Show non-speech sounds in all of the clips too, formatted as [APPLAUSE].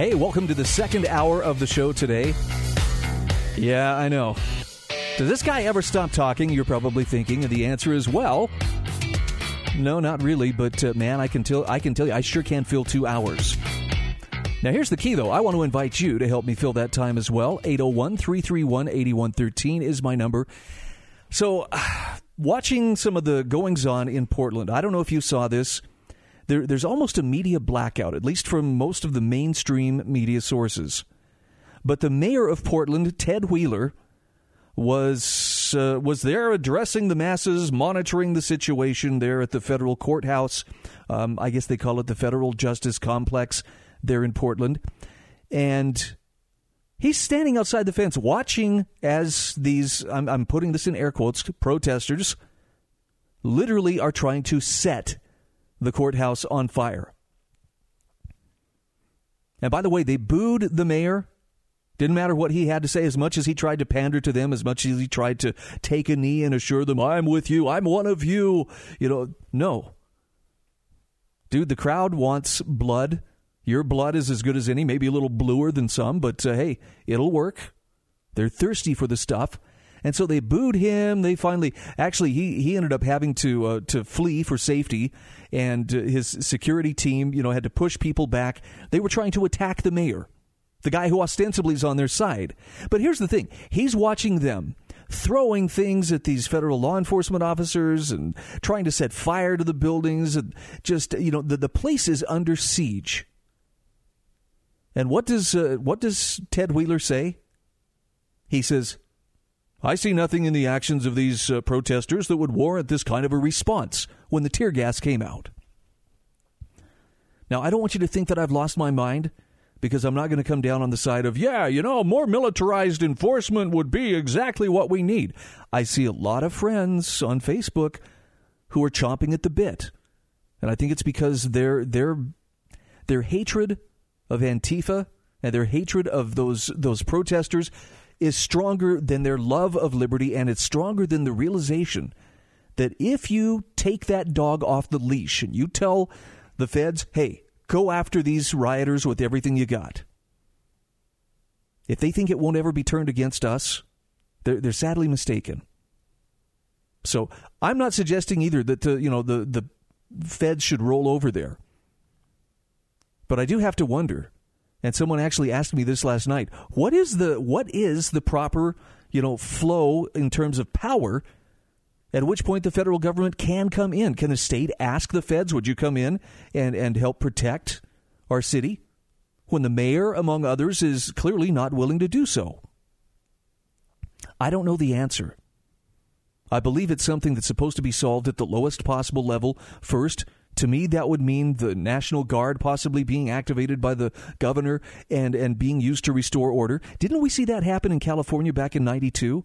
Hey, welcome to the second hour of the show today. Yeah, I know. Does this guy ever stop talking? You're probably thinking, and the answer is well. No, not really, but uh, man, I can tell I can tell you I sure can fill 2 hours. Now, here's the key, though. I want to invite you to help me fill that time as well. 801 331 8113 is my number. So, [SIGHS] watching some of the goings on in Portland, I don't know if you saw this. There, there's almost a media blackout, at least from most of the mainstream media sources. But the mayor of Portland, Ted Wheeler, was uh, was there addressing the masses, monitoring the situation there at the federal courthouse. Um, I guess they call it the Federal Justice Complex there in Portland. And he's standing outside the fence watching as these, I'm, I'm putting this in air quotes, protesters literally are trying to set the courthouse on fire. And by the way, they booed the mayor. Didn't matter what he had to say, as much as he tried to pander to them, as much as he tried to take a knee and assure them, I'm with you, I'm one of you. You know, no. Dude, the crowd wants blood. Your blood is as good as any, maybe a little bluer than some, but uh, hey, it'll work. They're thirsty for the stuff. And so they booed him. They finally, actually, he, he ended up having to uh, to flee for safety, and uh, his security team, you know, had to push people back. They were trying to attack the mayor, the guy who ostensibly is on their side. But here's the thing: he's watching them throwing things at these federal law enforcement officers and trying to set fire to the buildings, and just you know, the the place is under siege. And what does uh, what does Ted Wheeler say? He says, "I see nothing in the actions of these uh, protesters that would warrant this kind of a response when the tear gas came out." Now, I don't want you to think that I've lost my mind because I'm not going to come down on the side of, yeah, you know, more militarized enforcement would be exactly what we need. I see a lot of friends on Facebook who are chomping at the bit. And I think it's because their their their hatred of Antifa and their hatred of those those protesters is stronger than their love of liberty and it's stronger than the realization that if you take that dog off the leash and you tell the feds, "Hey, go after these rioters with everything you got." If they think it won't ever be turned against us, they're, they're sadly mistaken. So I'm not suggesting either that the, you know the the feds should roll over there. But I do have to wonder, and someone actually asked me this last night, what is the what is the proper, you know, flow in terms of power at which point the federal government can come in? Can the state ask the feds, would you come in and, and help protect our city? When the mayor, among others, is clearly not willing to do so. I don't know the answer. I believe it's something that's supposed to be solved at the lowest possible level first to me, that would mean the National Guard possibly being activated by the governor and, and being used to restore order. Didn't we see that happen in California back in 92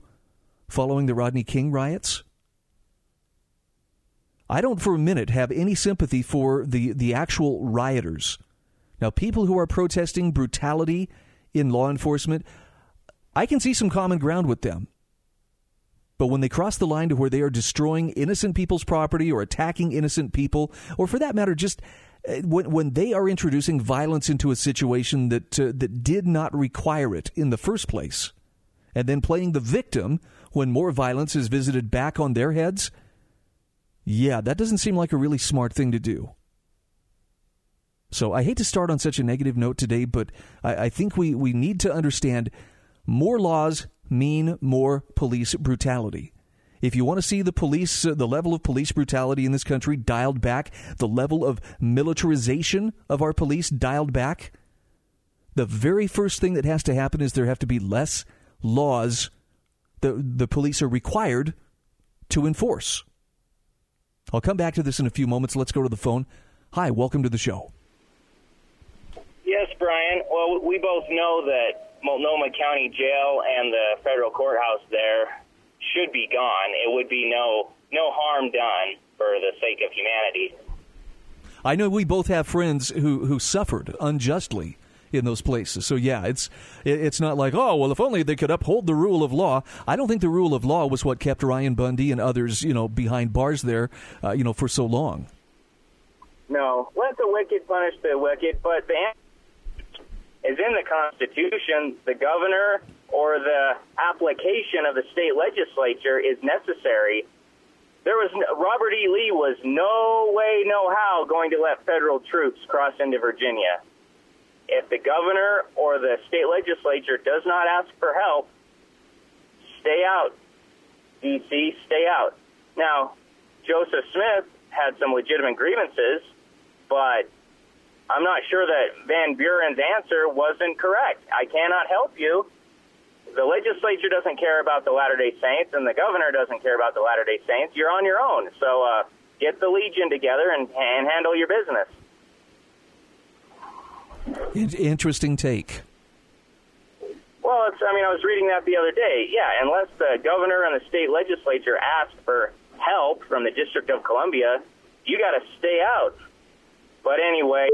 following the Rodney King riots? I don't for a minute have any sympathy for the, the actual rioters. Now, people who are protesting brutality in law enforcement, I can see some common ground with them. But when they cross the line to where they are destroying innocent people's property or attacking innocent people, or for that matter, just uh, when, when they are introducing violence into a situation that, uh, that did not require it in the first place, and then playing the victim when more violence is visited back on their heads, yeah, that doesn't seem like a really smart thing to do. So I hate to start on such a negative note today, but I, I think we, we need to understand more laws mean more police brutality. If you want to see the police, uh, the level of police brutality in this country dialed back, the level of militarization of our police dialed back, the very first thing that has to happen is there have to be less laws that the police are required to enforce. I'll come back to this in a few moments. Let's go to the phone. Hi, welcome to the show. Yes, Brian. Well, we both know that Multnomah County Jail and the federal courthouse there should be gone. It would be no no harm done for the sake of humanity. I know we both have friends who who suffered unjustly in those places. So yeah, it's it's not like oh well, if only they could uphold the rule of law. I don't think the rule of law was what kept Ryan Bundy and others, you know, behind bars there, uh, you know, for so long. No, let the wicked punish the wicked, but the is in the Constitution. The governor or the application of the state legislature is necessary. There was Robert E. Lee was no way, no how going to let federal troops cross into Virginia. If the governor or the state legislature does not ask for help, stay out. D.C., stay out. Now, Joseph Smith had some legitimate grievances, but I'm not sure that Van Buren's answer wasn't correct. I cannot help you. The legislature doesn't care about the Latter day Saints, and the governor doesn't care about the Latter day Saints. You're on your own. So uh, get the Legion together and, and handle your business. Interesting take. Well, it's, I mean, I was reading that the other day. Yeah, unless the governor and the state legislature ask for help from the District of Columbia, you got to stay out. But anyway,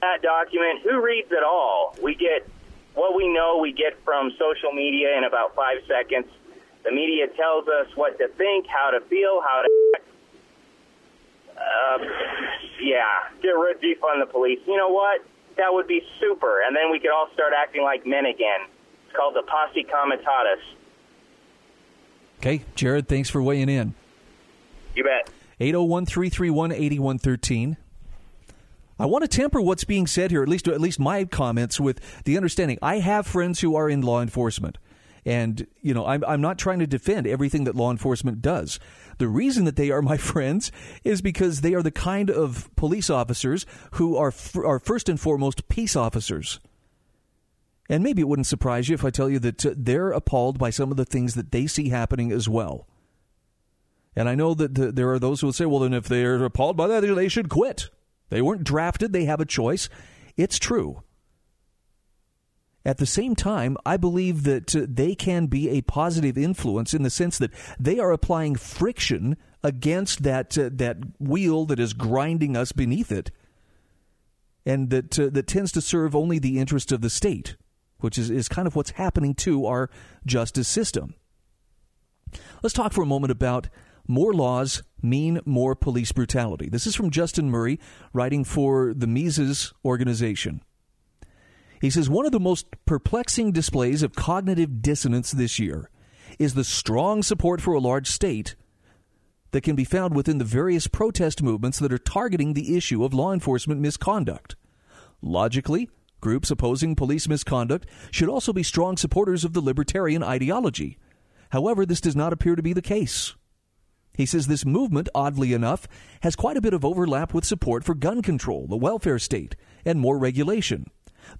that document, who reads it all? We get what we know we get from social media in about five seconds. The media tells us what to think, how to feel, how to act. Uh, yeah, get rid defund the police. You know what? That would be super, and then we could all start acting like men again. It's called the posse comitatus. Okay, Jared, thanks for weighing in. You bet. 801 331 8113. I want to temper what's being said here, at least at least my comments, with the understanding I have friends who are in law enforcement, and you know I'm I'm not trying to defend everything that law enforcement does. The reason that they are my [LAUGHS] friends is because they are the kind of police officers who are f- are first and foremost peace officers. And maybe it wouldn't surprise you if I tell you that uh, they're appalled by some of the things that they see happening as well. And I know that the, there are those who will say, well, then if they're appalled by that, they should quit. They weren't drafted, they have a choice. It's true. At the same time, I believe that uh, they can be a positive influence in the sense that they are applying friction against that uh, that wheel that is grinding us beneath it, and that uh, that tends to serve only the interest of the state, which is, is kind of what's happening to our justice system. Let's talk for a moment about more laws mean more police brutality. This is from Justin Murray, writing for the Mises organization. He says one of the most perplexing displays of cognitive dissonance this year is the strong support for a large state that can be found within the various protest movements that are targeting the issue of law enforcement misconduct. Logically, groups opposing police misconduct should also be strong supporters of the libertarian ideology. However, this does not appear to be the case. He says this movement, oddly enough, has quite a bit of overlap with support for gun control, the welfare state, and more regulation.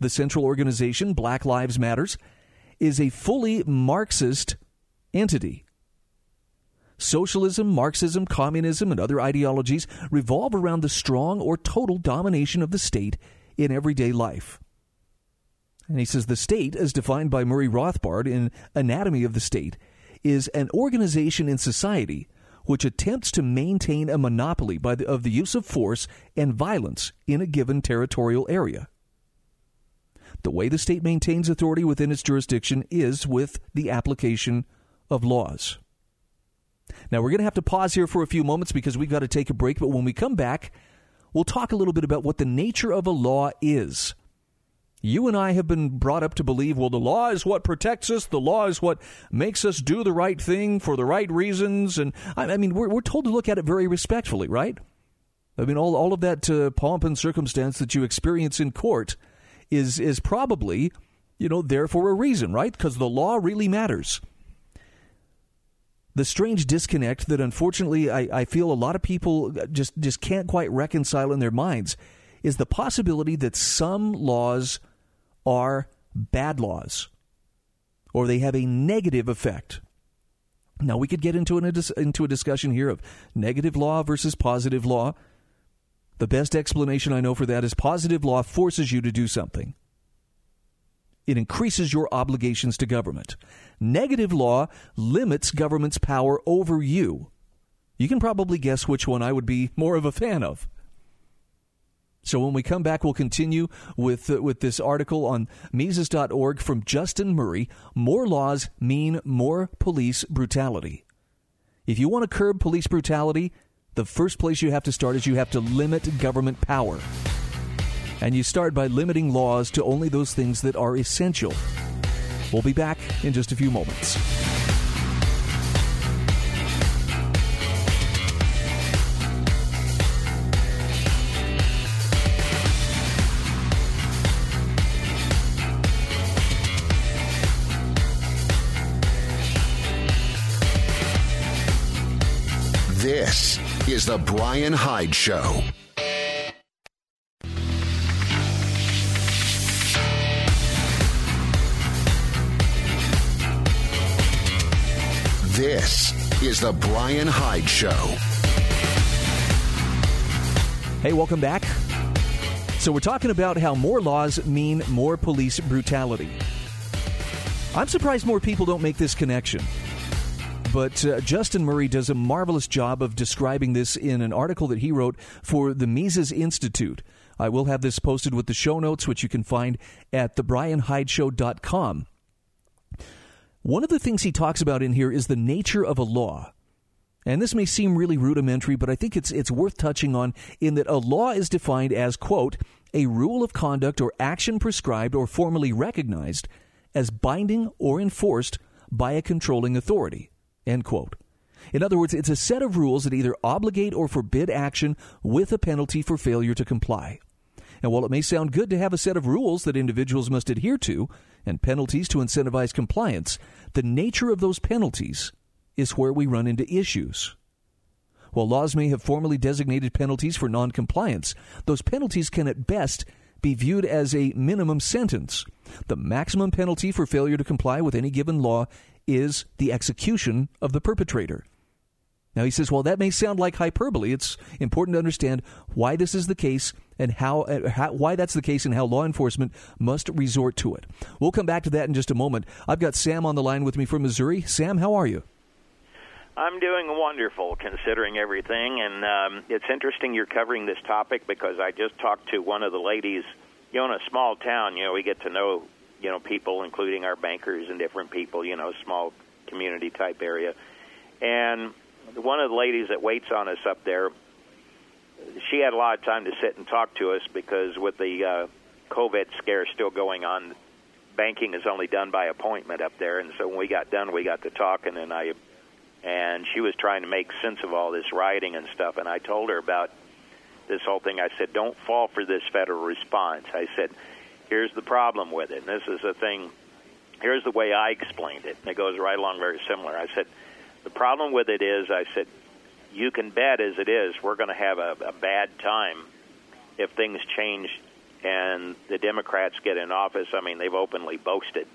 The central organization, Black Lives Matters, is a fully Marxist entity. Socialism, Marxism, communism, and other ideologies revolve around the strong or total domination of the state in everyday life. And he says the state, as defined by Murray Rothbard in Anatomy of the State, is an organization in society which attempts to maintain a monopoly by the, of the use of force and violence in a given territorial area. The way the state maintains authority within its jurisdiction is with the application of laws. Now, we're going to have to pause here for a few moments because we've got to take a break, but when we come back, we'll talk a little bit about what the nature of a law is you and I have been brought up to believe, well, the law is what protects us. The law is what makes us do the right thing for the right reasons. And I, mean, we're, we're told to look at it very respectfully, right? I mean, all, all of that uh, pomp and circumstance that you experience in court is, is probably, you know, there for a reason, right? Because the law really matters. The strange disconnect that unfortunately I, I feel a lot of people just, just can't quite reconcile in their minds is the possibility that some laws – are bad laws or they have a negative effect. Now, we could get into, an, into a discussion here of negative law versus positive law. The best explanation I know for that is positive law forces you to do something. It increases your obligations to government. Negative law limits government's power over you. You can probably guess which one I would be more of a fan of. So when we come back, we'll continue with uh, with this article on Mises.org from Justin Murray. More laws mean more police brutality. If you want to curb police brutality, the first place you have to start is you have to limit government power. And you start by limiting laws to only those things that are essential. We'll be back in just a few moments. The Brian Hyde Show. This is The Brian Hyde Show. Hey, welcome back. So, we're talking about how more laws mean more police brutality. I'm surprised more people don't make this connection. But uh, Justin Murray does a marvelous job of describing this in an article that he wrote for the Mises Institute. I will have this posted with the show notes, which you can find at thebrianhydeshow.com. One of the things he talks about in here is the nature of a law. And this may seem really rudimentary, but I think it's it's worth touching on in that a law is defined as quote a rule of conduct or action prescribed or formally recognized as binding or enforced by a controlling authority. End quote. In other words, it's a set of rules that either obligate or forbid action with a penalty for failure to comply. And while it may sound good to have a set of rules that individuals must adhere to and penalties to incentivize compliance, the nature of those penalties is where we run into issues. While laws may have formally designated penalties for noncompliance, those penalties can at best be viewed as a minimum sentence. The maximum penalty for failure to comply with any given law is the execution of the perpetrator. Now he says, well, that may sound like hyperbole. It's important to understand why this is the case and how, uh, how, why that's the case and how law enforcement must resort to it. We'll come back to that in just a moment. I've got Sam on the line with me from Missouri. Sam, how are you? I'm doing wonderful considering everything, and um, it's interesting you're covering this topic because I just talked to one of the ladies. You know, in a small town, you know, we get to know you know people, including our bankers and different people. You know, small community type area, and one of the ladies that waits on us up there, she had a lot of time to sit and talk to us because with the uh, COVID scare still going on, banking is only done by appointment up there, and so when we got done, we got to talking, and I and she was trying to make sense of all this rioting and stuff, and I told her about this whole thing. I said, "Don't fall for this federal response." I said here's the problem with it. And this is the thing. Here's the way I explained it. It goes right along very similar. I said, the problem with it is, I said, you can bet as it is, we're going to have a, a bad time if things change and the Democrats get in office. I mean, they've openly boasted,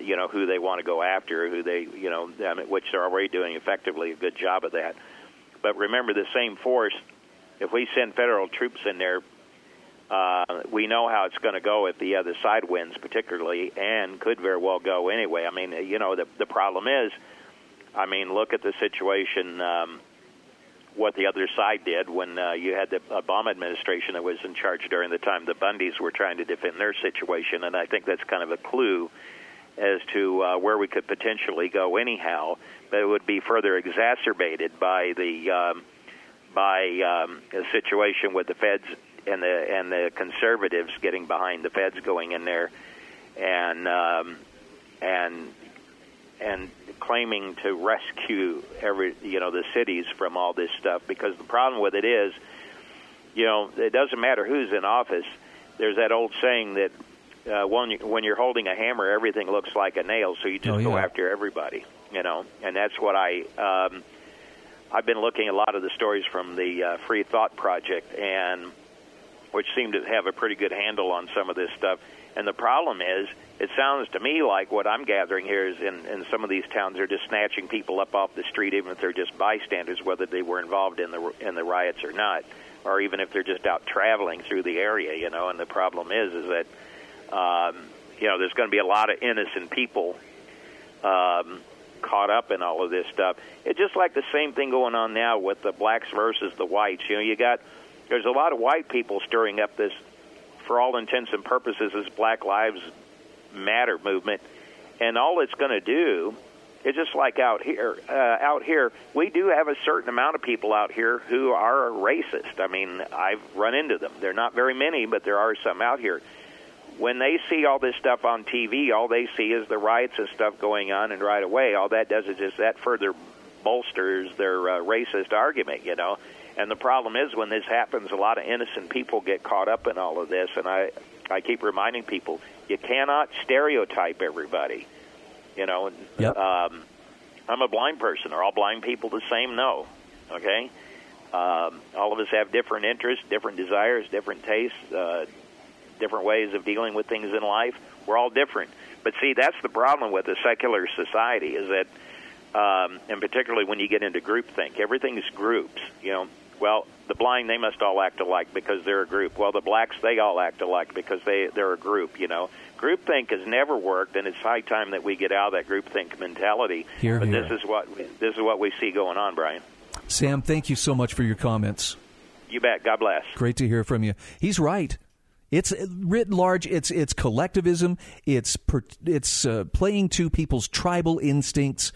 you know, who they want to go after, who they, you know, I mean, which they're already doing effectively a good job of that. But remember, the same force, if we send federal troops in there, uh, we know how it's going to go if the other side wins, particularly, and could very well go anyway. I mean, you know, the the problem is, I mean, look at the situation. Um, what the other side did when uh, you had the Obama administration that was in charge during the time the Bundys were trying to defend their situation, and I think that's kind of a clue as to uh, where we could potentially go anyhow. But it would be further exacerbated by the um, by um, a situation with the Feds and the and the conservatives getting behind the feds going in there and um, and and claiming to rescue every you know the cities from all this stuff. Because the problem with it is you know it doesn't matter who's in office. There's that old saying that uh, when you, when you're holding a hammer everything looks like a nail so you just oh, yeah. go after everybody you know? And that's what I um, I've been looking at a lot of the stories from the uh, Free Thought Project and which seem to have a pretty good handle on some of this stuff. And the problem is, it sounds to me like what I'm gathering here is in, in some of these towns, they're just snatching people up off the street, even if they're just bystanders, whether they were involved in the in the riots or not, or even if they're just out traveling through the area, you know. And the problem is, is that um, you know there's going to be a lot of innocent people um, caught up in all of this stuff. It's just like the same thing going on now with the blacks versus the whites. You know, you got there's a lot of white people stirring up this, for all intents and purposes, this Black Lives Matter movement, and all it's going to do is just like out here. Uh, out here, we do have a certain amount of people out here who are racist. I mean, I've run into them. They're not very many, but there are some out here when they see all this stuff on TV, all they see is the riots and stuff going on, and right away, all that does is just that further bolsters their uh, racist argument, you know. And the problem is when this happens, a lot of innocent people get caught up in all of this, and I, I keep reminding people, you cannot stereotype everybody, you know. Yep. Um, I'm a blind person. Are all blind people the same? No. Okay. Um, all of us have different interests, different desires, different tastes, uh, different ways of dealing with things in life. We're all different. But see, that's the problem with a secular society is that, um, and particularly when you get into groupthink, everything's groups. You know, well, the blind they must all act alike because they're a group. Well, the blacks they all act alike because they they're a group. You know, groupthink has never worked, and it's high time that we get out of that groupthink mentality. Here, but here. this is what this is what we see going on, Brian. Sam, thank you so much for your comments. You bet. God bless. Great to hear from you. He's right. It's writ large. It's it's collectivism. It's per, it's uh, playing to people's tribal instincts,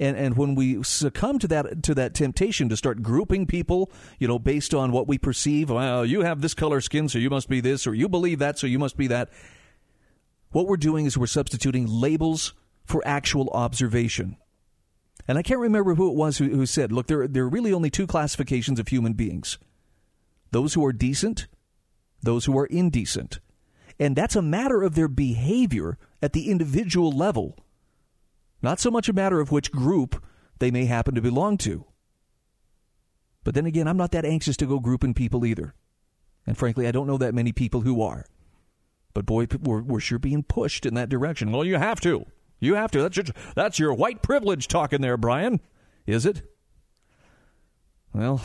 and and when we succumb to that to that temptation to start grouping people, you know, based on what we perceive. Well, you have this color skin, so you must be this, or you believe that, so you must be that. What we're doing is we're substituting labels for actual observation. And I can't remember who it was who, who said, "Look, there there are really only two classifications of human beings: those who are decent." those who are indecent. And that's a matter of their behavior at the individual level, not so much a matter of which group they may happen to belong to. But then again, I'm not that anxious to go grouping people either. And frankly, I don't know that many people who are. But boy, we're, we're sure being pushed in that direction. Well, you have to. You have to. That's your, that's your white privilege talking there, Brian. Is it? Well,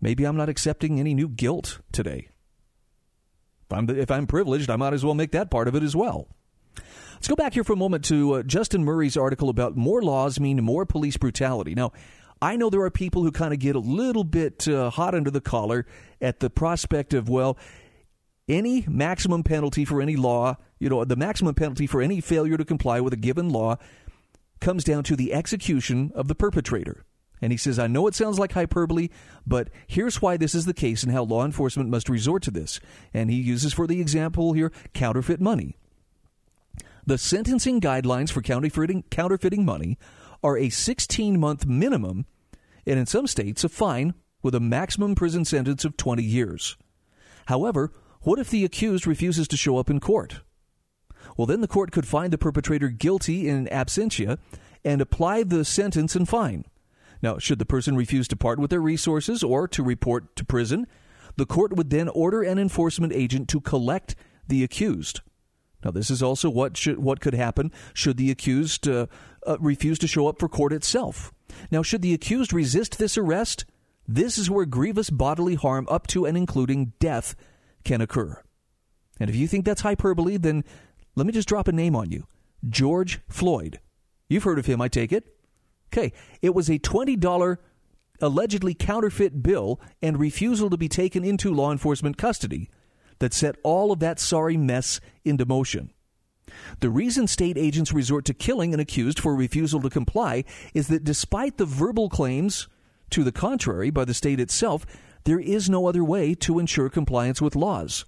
Maybe I'm not accepting any new guilt today. If I'm, if I'm privileged, I might as well make that part of it as well. Let's go back here for a moment to uh, Justin Murray's article about more laws mean more police brutality. Now, I know there are people who kind of get a little bit uh, hot under the collar at the prospect of, well, any maximum penalty for any law, you know, the maximum penalty for any failure to comply with a given law comes down to the execution of the perpetrator. And he says, I know it sounds like hyperbole, but here's why this is the case and how law enforcement must resort to this. And he uses for the example here counterfeit money. The sentencing guidelines for counterfeiting, counterfeiting money are a 16 month minimum, and in some states, a fine with a maximum prison sentence of 20 years. However, what if the accused refuses to show up in court? Well, then the court could find the perpetrator guilty in absentia and apply the sentence and fine. Now, should the person refuse to part with their resources or to report to prison, the court would then order an enforcement agent to collect the accused. Now, this is also what should, what could happen should the accused uh, uh, refuse to show up for court itself. Now, should the accused resist this arrest, this is where grievous bodily harm up to and including death can occur. And if you think that's hyperbole, then let me just drop a name on you George Floyd. You've heard of him, I take it. Okay, it was a $20 allegedly counterfeit bill and refusal to be taken into law enforcement custody that set all of that sorry mess into motion. The reason state agents resort to killing an accused for refusal to comply is that despite the verbal claims to the contrary by the state itself, there is no other way to ensure compliance with laws.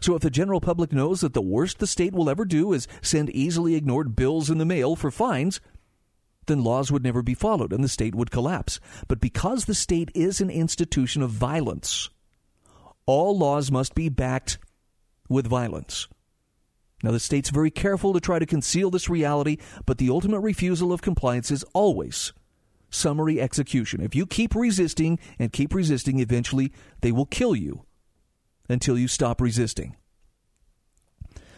So if the general public knows that the worst the state will ever do is send easily ignored bills in the mail for fines, then laws would never be followed and the state would collapse. But because the state is an institution of violence, all laws must be backed with violence. Now, the state's very careful to try to conceal this reality, but the ultimate refusal of compliance is always summary execution. If you keep resisting and keep resisting, eventually they will kill you until you stop resisting.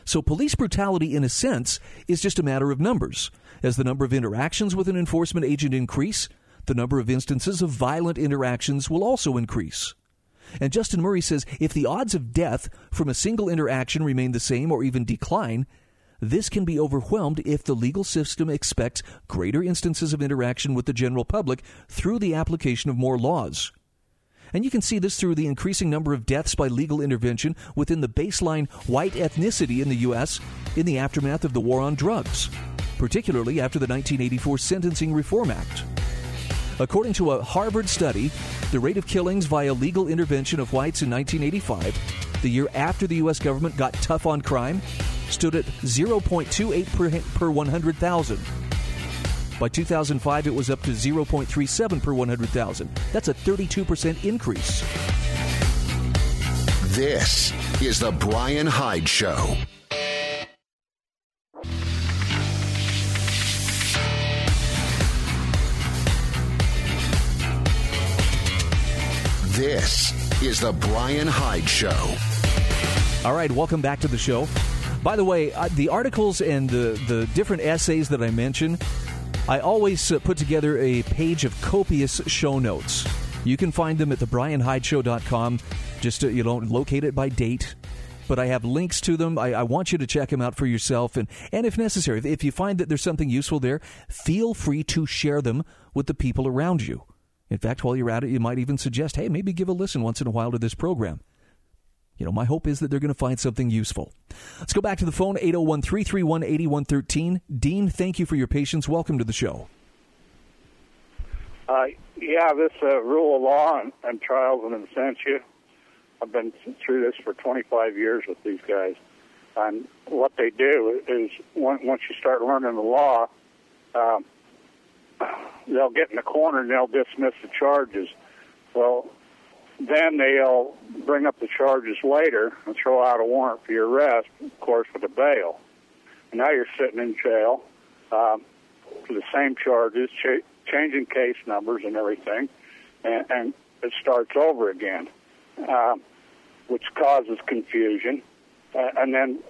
So, police brutality, in a sense, is just a matter of numbers. As the number of interactions with an enforcement agent increase, the number of instances of violent interactions will also increase. And Justin Murray says if the odds of death from a single interaction remain the same or even decline, this can be overwhelmed if the legal system expects greater instances of interaction with the general public through the application of more laws. And you can see this through the increasing number of deaths by legal intervention within the baseline white ethnicity in the U.S. in the aftermath of the war on drugs, particularly after the 1984 Sentencing Reform Act. According to a Harvard study, the rate of killings via legal intervention of whites in 1985, the year after the U.S. government got tough on crime, stood at 0.28 per, per 100,000. By 2005, it was up to 0.37 per 100,000. That's a 32% increase. This is The Brian Hyde Show. This is The Brian Hyde Show. All right, welcome back to the show. By the way, uh, the articles and the, the different essays that I mention, I always uh, put together a page of copious show notes. You can find them at thebrianhydeshow.com. Just, uh, you don't locate it by date but I have links to them. I, I, want you to check them out for yourself. And, and if necessary, if you find that there's something useful there, feel free to share them with the people around you. In fact, while you're at it, you might even suggest, hey, maybe give a listen once in a while to this program. You know, my hope is that they're going to find something useful. Let's go back to the phone, 801 331 8113. Dean, thank you for your patience. Welcome to the show. Uh, yeah, this uh, rule of law and, and trials and absentia, I've been through this for 25 years with these guys. And what they do is once you start learning the law, um, they'll get in the corner and they'll dismiss the charges. Well, then they'll bring up the charges later and throw out a warrant for your arrest, of course, with a bail. And now you're sitting in jail um, for the same charges, ch- changing case numbers and everything, and, and it starts over again, um, which causes confusion. Uh, and then,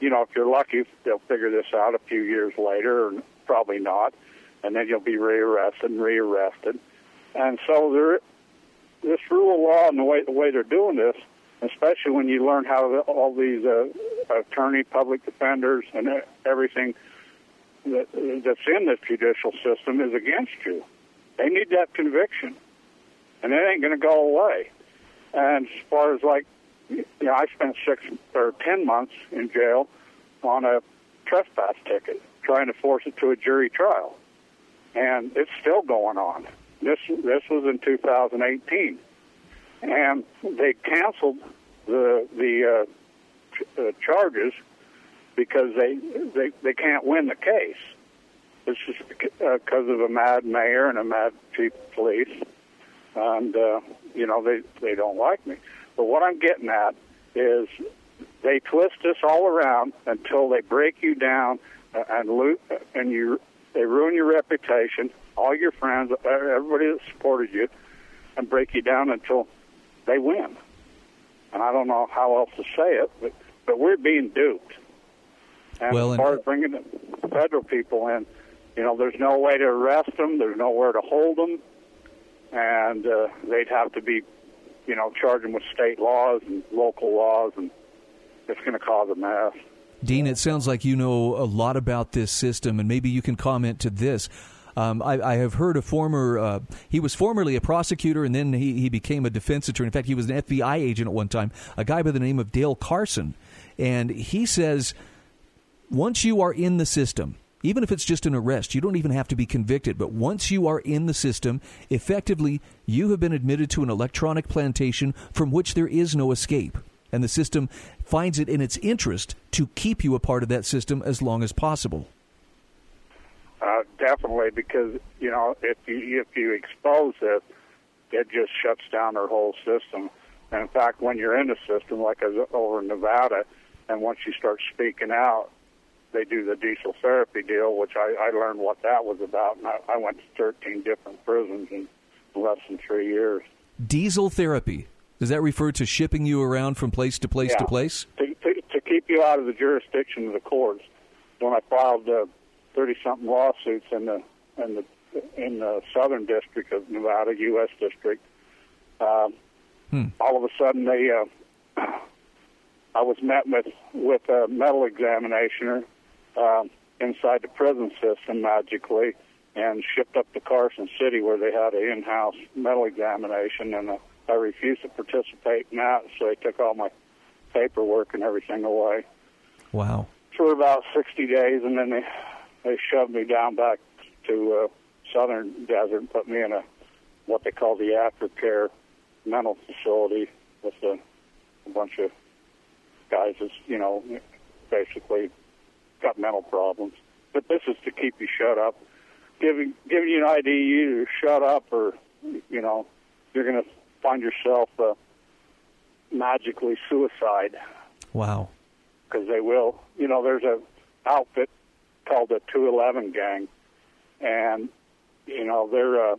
you know, if you're lucky, they'll figure this out a few years later, or probably not and then you'll be rearrested and rearrested. And so there, this rule of law and the way the way they're doing this, especially when you learn how all these uh, attorney, public defenders, and everything that, that's in the judicial system is against you. They need that conviction, and it ain't going to go away. And as far as like, you know, I spent six or ten months in jail on a trespass ticket, trying to force it to a jury trial and it's still going on. This this was in 2018, and they canceled the the uh, uh, charges because they, they they can't win the case. It's just because uh, of a mad mayor and a mad chief police, and uh, you know they they don't like me. But what I'm getting at is they twist this all around until they break you down uh, and loot and you they ruin your reputation, all your friends, everybody that supported you, and break you down until they win. And I don't know how else to say it, but but we're being duped. And well, as far as bringing the federal people in, you know, there's no way to arrest them. There's nowhere to hold them, and uh, they'd have to be, you know, charge them with state laws and local laws, and it's going to cause a mess. Dean, it sounds like you know a lot about this system, and maybe you can comment to this. Um, I, I, have heard a former, uh, he was formerly a prosecutor and then he, he became a defense attorney. In fact, he was an FBI agent at one time, a guy by the name of Dale Carson. And he says once you are in the system, even if it's just an arrest, you don't even have to be convicted. But once you are in the system, effectively, you have been admitted to an electronic plantation from which there is no escape. And the system finds it in its interest to keep you a part of that system as long as possible. Uh, definitely, because you know if you if you expose it, it just shuts down their whole system. And in fact, when you're in the system, like over in Nevada, and once you start speaking out, they do the diesel therapy deal, which I, I learned what that was about. And I, I went to 13 different prisons in less than three years. Diesel therapy. Does that refer to shipping you around from place to place yeah. to place? To, to, to, keep you out of the jurisdiction of the courts. When I filed thirty uh, something lawsuits in the in the in the Southern District of Nevada, U.S. District. Uh, hmm. All of a sudden, they uh, [CLEARS THROAT] I was met with with a metal examination uh, inside the prison system magically, and shipped up to Carson City where they had an in-house metal examination, and uh, I refused to participate in that, so they took all my paperwork and everything away. Wow. For about 60 days, and then they they shoved me down back to uh, Southern Desert and put me in a what they call the aftercare mental facility with a, a bunch of guys that's you know basically got mental problems. But this is to keep you shut up, giving giving you an idea you either shut up or you know you're going to find yourself uh, magically suicide. Wow. Because they will. You know, there's a outfit called the 211 Gang, and you know they're uh,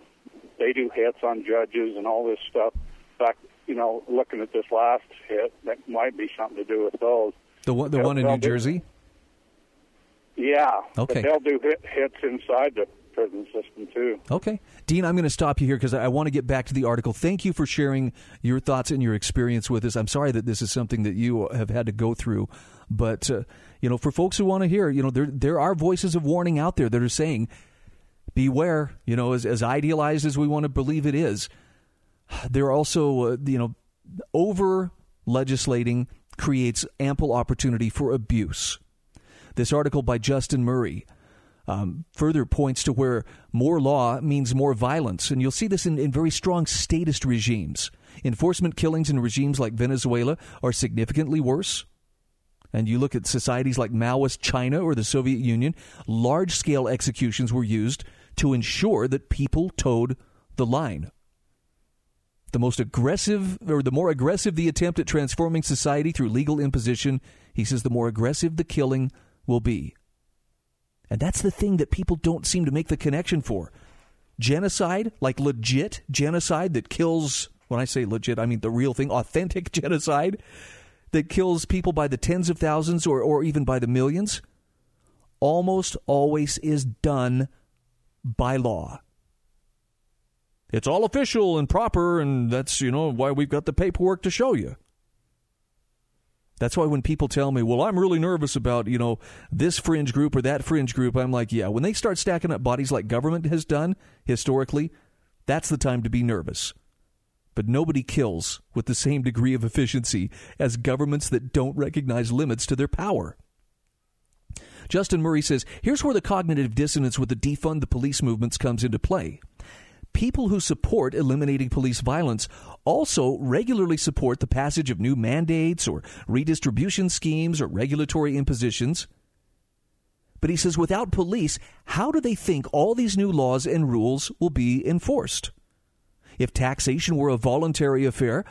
they do hits on judges and all this stuff. In fact, you know, looking at this last hit, that might be something to do with those. The one, the they'll, one in New Jersey. Yeah. Okay. they'll do hit, hits inside the system too. Okay, Dean, I'm going to stop you here because I want to get back to the article. Thank you for sharing your thoughts and your experience with us. I'm sorry that this is something that you have had to go through, but uh, you know, for folks who want to hear, you know, there there are voices of warning out there that are saying, beware. You know, as as idealized as we want to believe it is, there are also uh, you know over legislating creates ample opportunity for abuse. This article by Justin Murray um, further points to where more law means more violence. And you'll see this in, in very strong statist regimes. Enforcement killings in regimes like Venezuela are significantly worse. And you look at societies like Maoist China or the Soviet Union, large scale executions were used to ensure that people toed the line. The most aggressive, or the more aggressive the attempt at transforming society through legal imposition, he says the more aggressive the killing will be. And that's the thing that people don't seem to make the connection for. Genocide, like legit genocide that kills, when I say legit, I mean the real thing, [LAUGHS] authentic genocide that kills people by the tens of thousands or, or even by the millions, almost always is done by law. It's all official and proper, and that's, you know, why we've got the paperwork to show you. That's why when people tell me, well, I'm really nervous about, you know, this fringe group or that fringe group, I'm like, yeah, when they start stacking up bodies like government has done historically, that's the time to be nervous. But nobody kills with the same degree of efficiency as governments that don't recognize limits to their power. Justin Murray says, here's where the cognitive dissonance with the defund the police movements comes into play people who support eliminating police violence also regularly support the passage of new mandates or redistribution schemes or regulatory impositions. But he says without police, how do they think all these new laws and rules will be enforced? If taxation were a voluntary affair,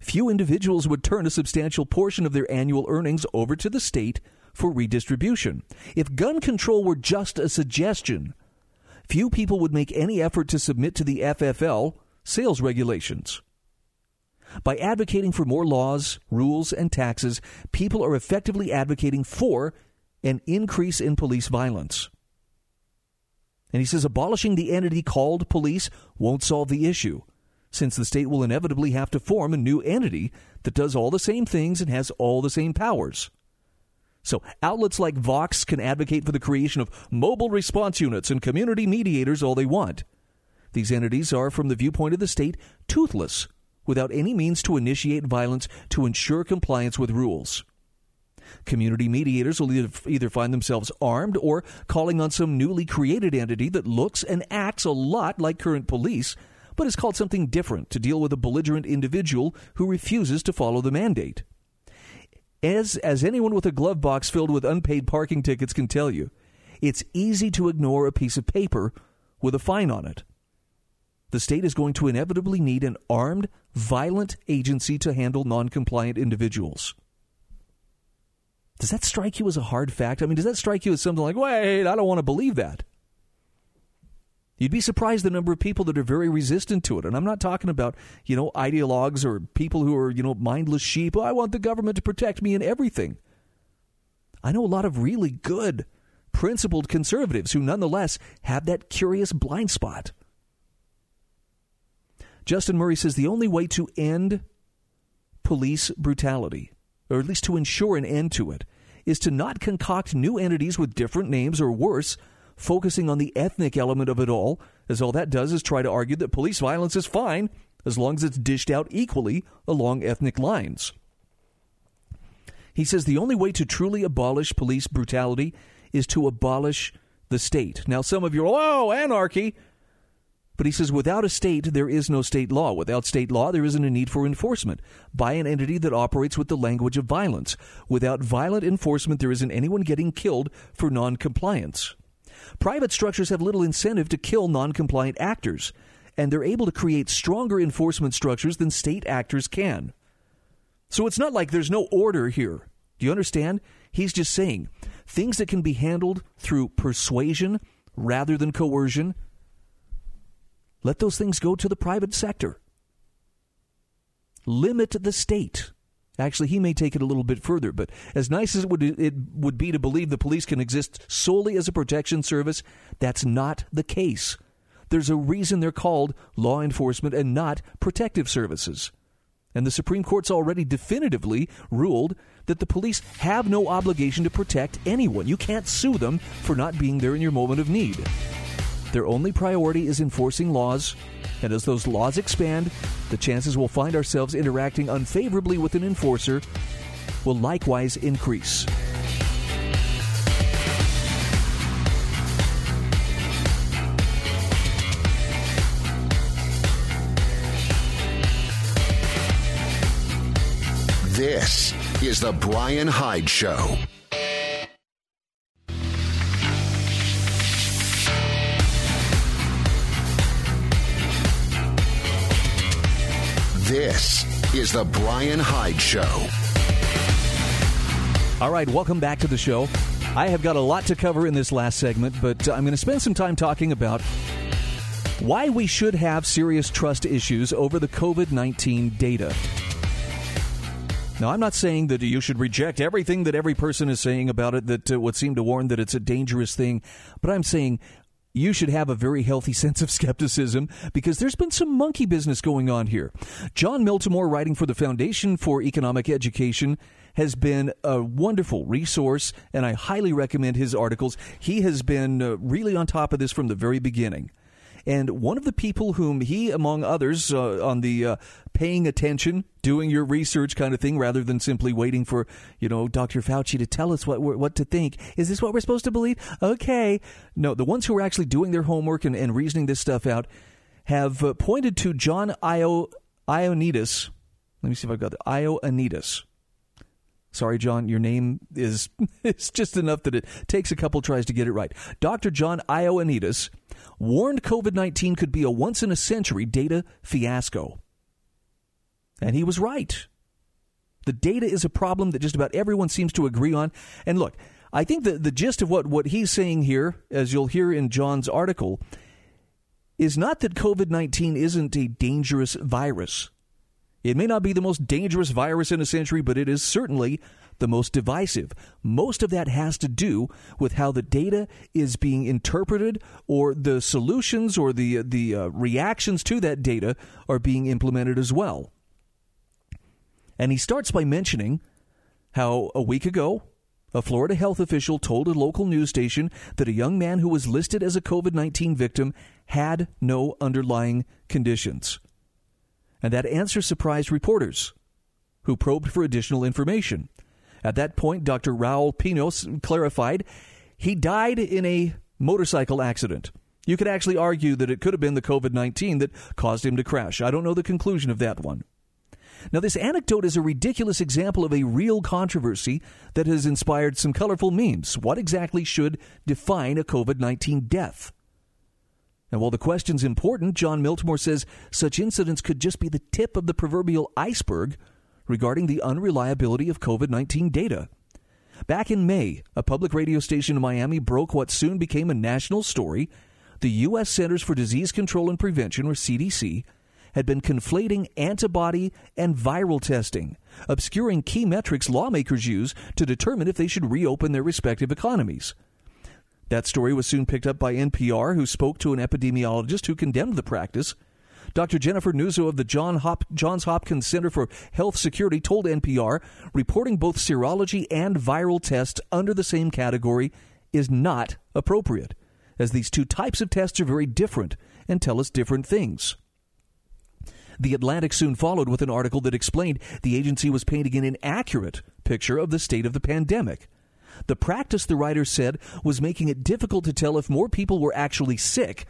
few individuals would turn a substantial portion of their annual earnings over to the state for redistribution. If gun control were just a suggestion, few people would make any effort to submit to the FFL sales regulations. By advocating for more laws, rules, and taxes, people are effectively advocating for an increase in police violence. And he says abolishing the entity called police won't solve the issue, since the state will inevitably have to form a new entity that does all the same things and has all the same powers. So, outlets like Vox can advocate for the creation of mobile response units and community mediators all they want. These entities are, from the viewpoint of the state, toothless, without any means to initiate violence to ensure compliance with rules. Community mediators will either find themselves armed or calling on some newly created entity that looks and acts a lot like current police, but is called something different to deal with a belligerent individual who refuses to follow the mandate. As, as anyone with a glove box filled with unpaid parking tickets can tell you, it's easy to ignore a piece of paper with a fine on it. The state is going to inevitably need an armed, violent agency to handle non-compliant individuals. Does that strike you as a hard fact? I mean, does that strike you as something like, wait, I don't want to believe that? You'd be surprised the number of people that are very resistant to it. And I'm not talking about, you know, ideologues or people who are, you know, mindless sheep. Oh, I want the government to protect me in everything. I know a lot of really good principled conservatives who nonetheless have that curious blind spot. Justin Murray says the only way to end police brutality, or at least to ensure an end to it, is to not concoct new entities with different names or worse, focusing on the ethnic element of it all, as all that does is try to argue that police violence is fine as long as it's dished out equally along ethnic lines. He says the only way to truly abolish police brutality is to abolish the state. Now, some of you are, oh, anarchy. But he says, without a state, there is no state law. Without state law, there isn't a need for enforcement by an entity that operates with the language of violence. Without violent enforcement, there isn't anyone getting killed for noncompliance. Private structures have little incentive to kill noncompliant actors, and they're able to create stronger enforcement structures than state actors can. So it's not like there's no order here. Do you understand? He's just saying things that can be handled through persuasion rather than coercion, let those things go to the private sector. Limit the state. Actually, he may take it a little bit further, but as nice as it would, it would be to believe the police can exist solely as a protection service, that's not the case. There's a reason they're called law enforcement and not protective services. And the Supreme Court's already definitively ruled that the police have no obligation to protect anyone. You can't sue them for not being there in your moment of need. Their only priority is enforcing laws, and as those laws expand, the chances we'll find ourselves interacting unfavorably with an enforcer will likewise increase. This is The Brian Hyde Show. This is The Brian Hyde Show. All right, welcome back to the show. I have got a lot to cover in this last segment, but uh, I'm going to spend some time talking about why we should have serious trust issues over the COVID 19 data. Now, I'm not saying that you should reject everything that every person is saying about it that uh, would seem to warn that it's a dangerous thing, but I'm saying you should have a very healthy sense of skepticism because there's been some monkey business going on here. Jon Miltimore, writing for the Foundation for Economic Education, has been a wonderful resource, and I highly recommend his articles. He has been uh, really on top of this from the very beginning. And one of the people whom he, among others, uh, on the uh, paying attention, doing your research kind of thing, rather than simply waiting for, you know, Dr. Fauci to tell us what what to think. Is this what we're supposed to believe? Okay. No, the ones who are actually doing their homework and, and reasoning this stuff out have uh, pointed to John Io. Let me see if I've got the Ioannidis. Sorry, John, your name is [LAUGHS] it's just enough that it takes a couple tries to get it right. Dr. John Ioannidis warned COVID 19 could be a once in a century data fiasco. And he was right. The data is a problem that just about everyone seems to agree on. And look, I think the, the gist of what, what he's saying here, as you'll hear in John's article, is not that COVID 19 isn't a dangerous virus. It may not be the most dangerous virus in a century, but it is certainly the most divisive. Most of that has to do with how the data is being interpreted or the solutions or the the uh, reactions to that data are being implemented as well. And he starts by mentioning how a week ago a Florida health official told a local news station that a young man who was listed as a COVID 19 victim had no underlying conditions. And that answer surprised reporters who probed for additional information. At that point, Dr. Raul Pinos clarified he died in a motorcycle accident. You could actually argue that it could have been the COVID 19 that caused him to crash. I don't know the conclusion of that one. Now, this anecdote is a ridiculous example of a real controversy that has inspired some colorful memes. What exactly should define a COVID 19 death? And while the question's important, Jon Miltimore says such incidents could just be the tip of the proverbial iceberg regarding the unreliability of COVID 19 data. Back in May, a public radio station in Miami broke what soon became a national story. The U.S. Centers for Disease Control and Prevention, or CDC, had been conflating antibody and viral testing, obscuring key metrics lawmakers use to determine if they should reopen their respective economies. That story was soon picked up by NPR, who spoke to an epidemiologist who condemned the practice. Dr. Jennifer Nuzzo of the John Hop- Johns Hopkins Center for Health Security told NPR reporting both serology and viral tests under the same category is not appropriate, as these two types of tests are very different and tell us different things. The Atlantic soon followed with an article that explained the agency was painting an inaccurate picture of the state of the pandemic. The practice, the writer said, was making it difficult to tell if more people were actually sick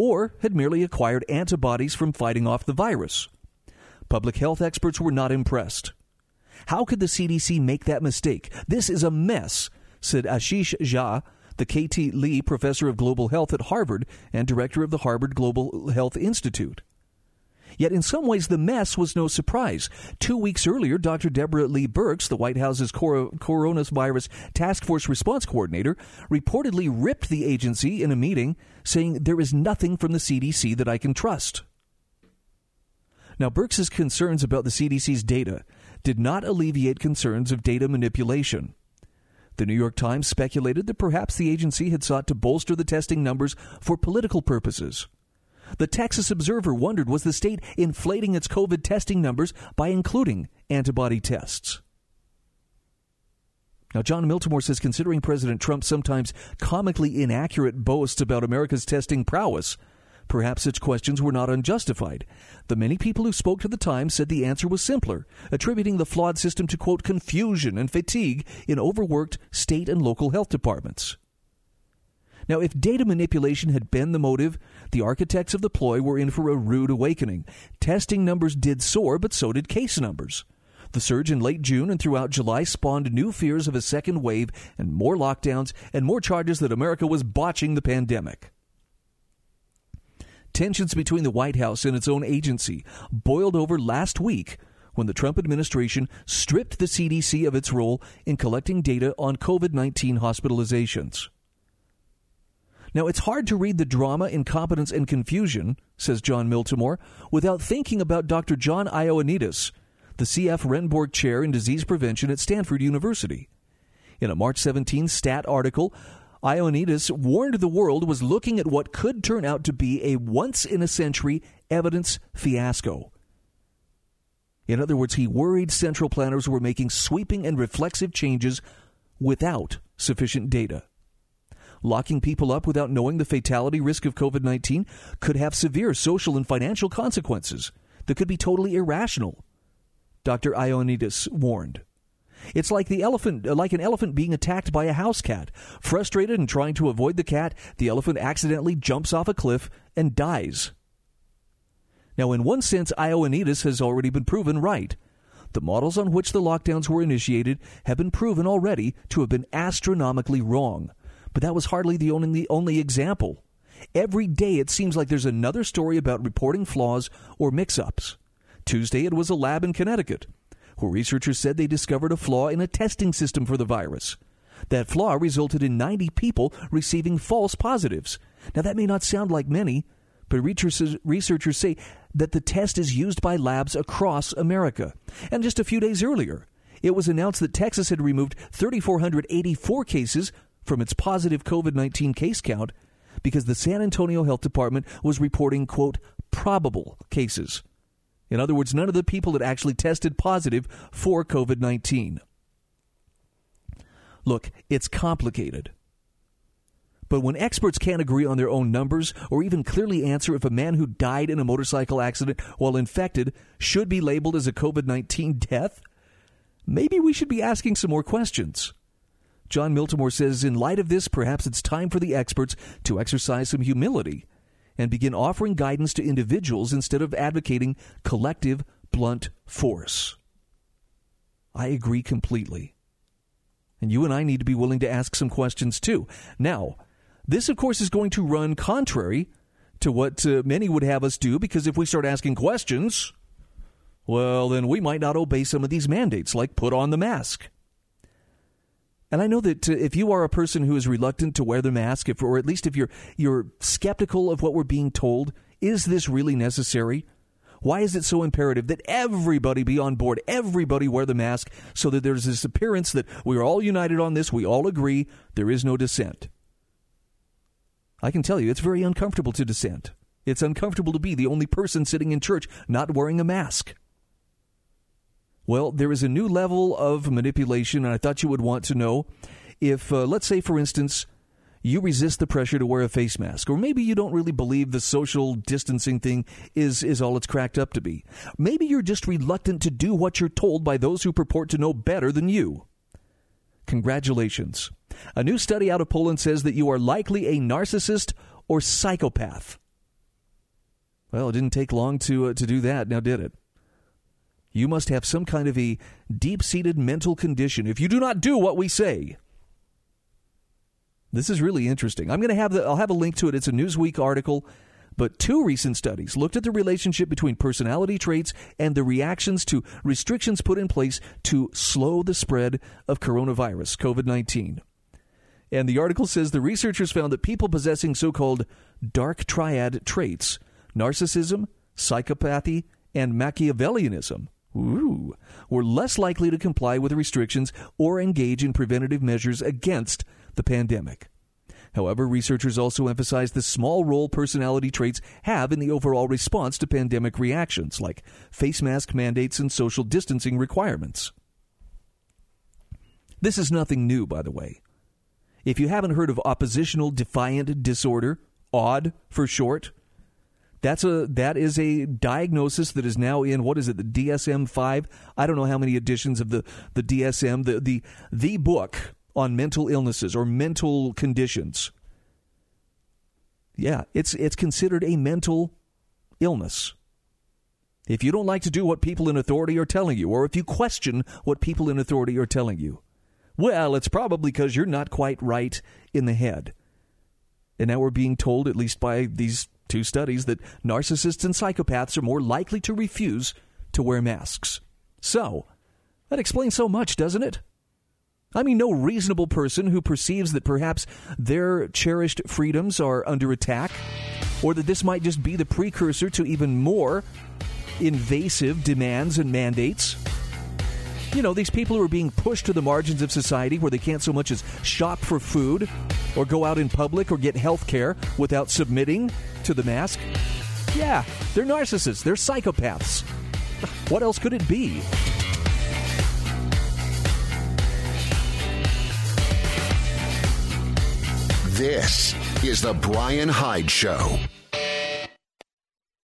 or had merely acquired antibodies from fighting off the virus. Public health experts were not impressed. How could the CDC make that mistake? This is a mess, said Ashish Jha, the K.T. Li Professor of Global Health at Harvard and Director of the Harvard Global Health Institute. Yet in some ways, the mess was no surprise. Two weeks earlier, Dr. Deborah Lee Birx, the White House's coronavirus task force response coordinator, reportedly ripped the agency in a meeting, saying, There is nothing from the CDC that I can trust. Now, Birx's concerns about the CDC's data did not alleviate concerns of data manipulation. The New York Times speculated that perhaps the agency had sought to bolster the testing numbers for political purposes. The Texas Observer wondered was the state inflating its COVID testing numbers by including antibody tests? Now, Jon Miltimore says considering President Trump's sometimes comically inaccurate boasts about America's testing prowess, perhaps such questions were not unjustified. The many people who spoke to the Times said the answer was simpler, attributing the flawed system to, quote, confusion and fatigue in overworked state and local health departments. Now, if data manipulation had been the motive, the architects of the ploy were in for a rude awakening. Testing numbers did soar, but so did case numbers. The surge in late June and throughout July spawned new fears of a second wave and more lockdowns and more charges that America was botching the pandemic. Tensions between the White House and its own agency boiled over last week when the Trump administration stripped the CDC of its role in collecting data on COVID 19 hospitalizations. Now, it's hard to read the drama, incompetence, and confusion, says Jon Miltimore, without thinking about Dr. John Ioannidis, the C.F. Rehnborg Chair in Disease Prevention at Stanford University. In a March 17 stat article, Ioannidis warned the world was looking at what could turn out to be a once in a century evidence fiasco. In other words, he worried central planners were making sweeping and reflexive changes without sufficient data. Locking people up without knowing the fatality risk of COVID 19 could have severe social and financial consequences that could be totally irrational, Dr. Ioannidis warned. It's like the elephant, like an elephant being attacked by a house cat. Frustrated and trying to avoid the cat, the elephant accidentally jumps off a cliff and dies. Now, in one sense, Ioannidis has already been proven right. The models on which the lockdowns were initiated have been proven already to have been astronomically wrong. But that was hardly the only, only example. Every day it seems like there's another story about reporting flaws or mix ups. Tuesday it was a lab in Connecticut where researchers said they discovered a flaw in a testing system for the virus. That flaw resulted in 90 people receiving false positives. Now, that may not sound like many, but researchers say that the test is used by labs across America. And just a few days earlier, it was announced that Texas had removed 3,484 cases from its positive COVID 19 case count because the San Antonio Health Department was reporting, quote, probable cases. In other words, none of the people that actually tested positive for COVID 19. Look, it's complicated. But when experts can't agree on their own numbers or even clearly answer if a man who died in a motorcycle accident while infected should be labeled as a COVID 19 death, maybe we should be asking some more questions. Jon Miltimore says, in light of this, perhaps it's time for the experts to exercise some humility and begin offering guidance to individuals instead of advocating collective, blunt force. I agree completely. And you and I need to be willing to ask some questions too. Now, this, of course, is going to run contrary to what uh, many would have us do because if we start asking questions, well, then we might not obey some of these mandates, like put on the mask. And I know that uh, if you are a person who is reluctant to wear the mask, if, or at least if you're you're skeptical of what we're being told, is this really necessary? Why is it so imperative that everybody be on board, everybody wear the mask, so that there's this appearance that we're all united on this, we all agree, there is no dissent? I can tell you, it's very uncomfortable to dissent. It's uncomfortable to be the only person sitting in church not wearing a mask. Well, there is a new level of manipulation, and I thought you would want to know if, uh, let's say, for instance, you resist the pressure to wear a face mask, or maybe you don't really believe the social distancing thing is, is all it's cracked up to be. Maybe you're just reluctant to do what you're told by those who purport to know better than you. Congratulations. A new study out of Poland says that you are likely a narcissist or psychopath. Well, it didn't take long to, uh, to do that, now did it? You must have some kind of a deep seated mental condition if you do not do what we say. This is really interesting. I'm going to have the, I'll have a link to it. It's a Newsweek article. But two recent studies looked at the relationship between personality traits and the reactions to restrictions put in place to slow the spread of coronavirus, COVID 19. And the article says the researchers found that people possessing so called dark triad traits, narcissism, psychopathy, and Machiavellianism, ooh, were less likely to comply with restrictions or engage in preventative measures against the pandemic. However, researchers also emphasize the small role personality traits have in the overall response to pandemic reactions, like face mask mandates and social distancing requirements. This is nothing new, by the way. If you haven't heard of oppositional defiant disorder, ODD for short, that's a that is a diagnosis that is now in what is it the DSM five? I don't know how many editions of the the DSM the the the book on mental illnesses or mental conditions. Yeah, it's it's considered a mental illness. If you don't like to do what people in authority are telling you, or if you question what people in authority are telling you, well, it's probably because you're not quite right in the head. And now we're being told, at least by these two studies, that narcissists and psychopaths are more likely to refuse to wear masks. So, that explains so much, doesn't it? I mean, no reasonable person who perceives that perhaps their cherished freedoms are under attack, or that this might just be the precursor to even more invasive demands and mandates. You know, these people who are being pushed to the margins of society where they can't so much as shop for food or go out in public or get health care without submitting to the mask. Yeah, they're narcissists, they're psychopaths. What else could it be? This is the Brian Hyde Show.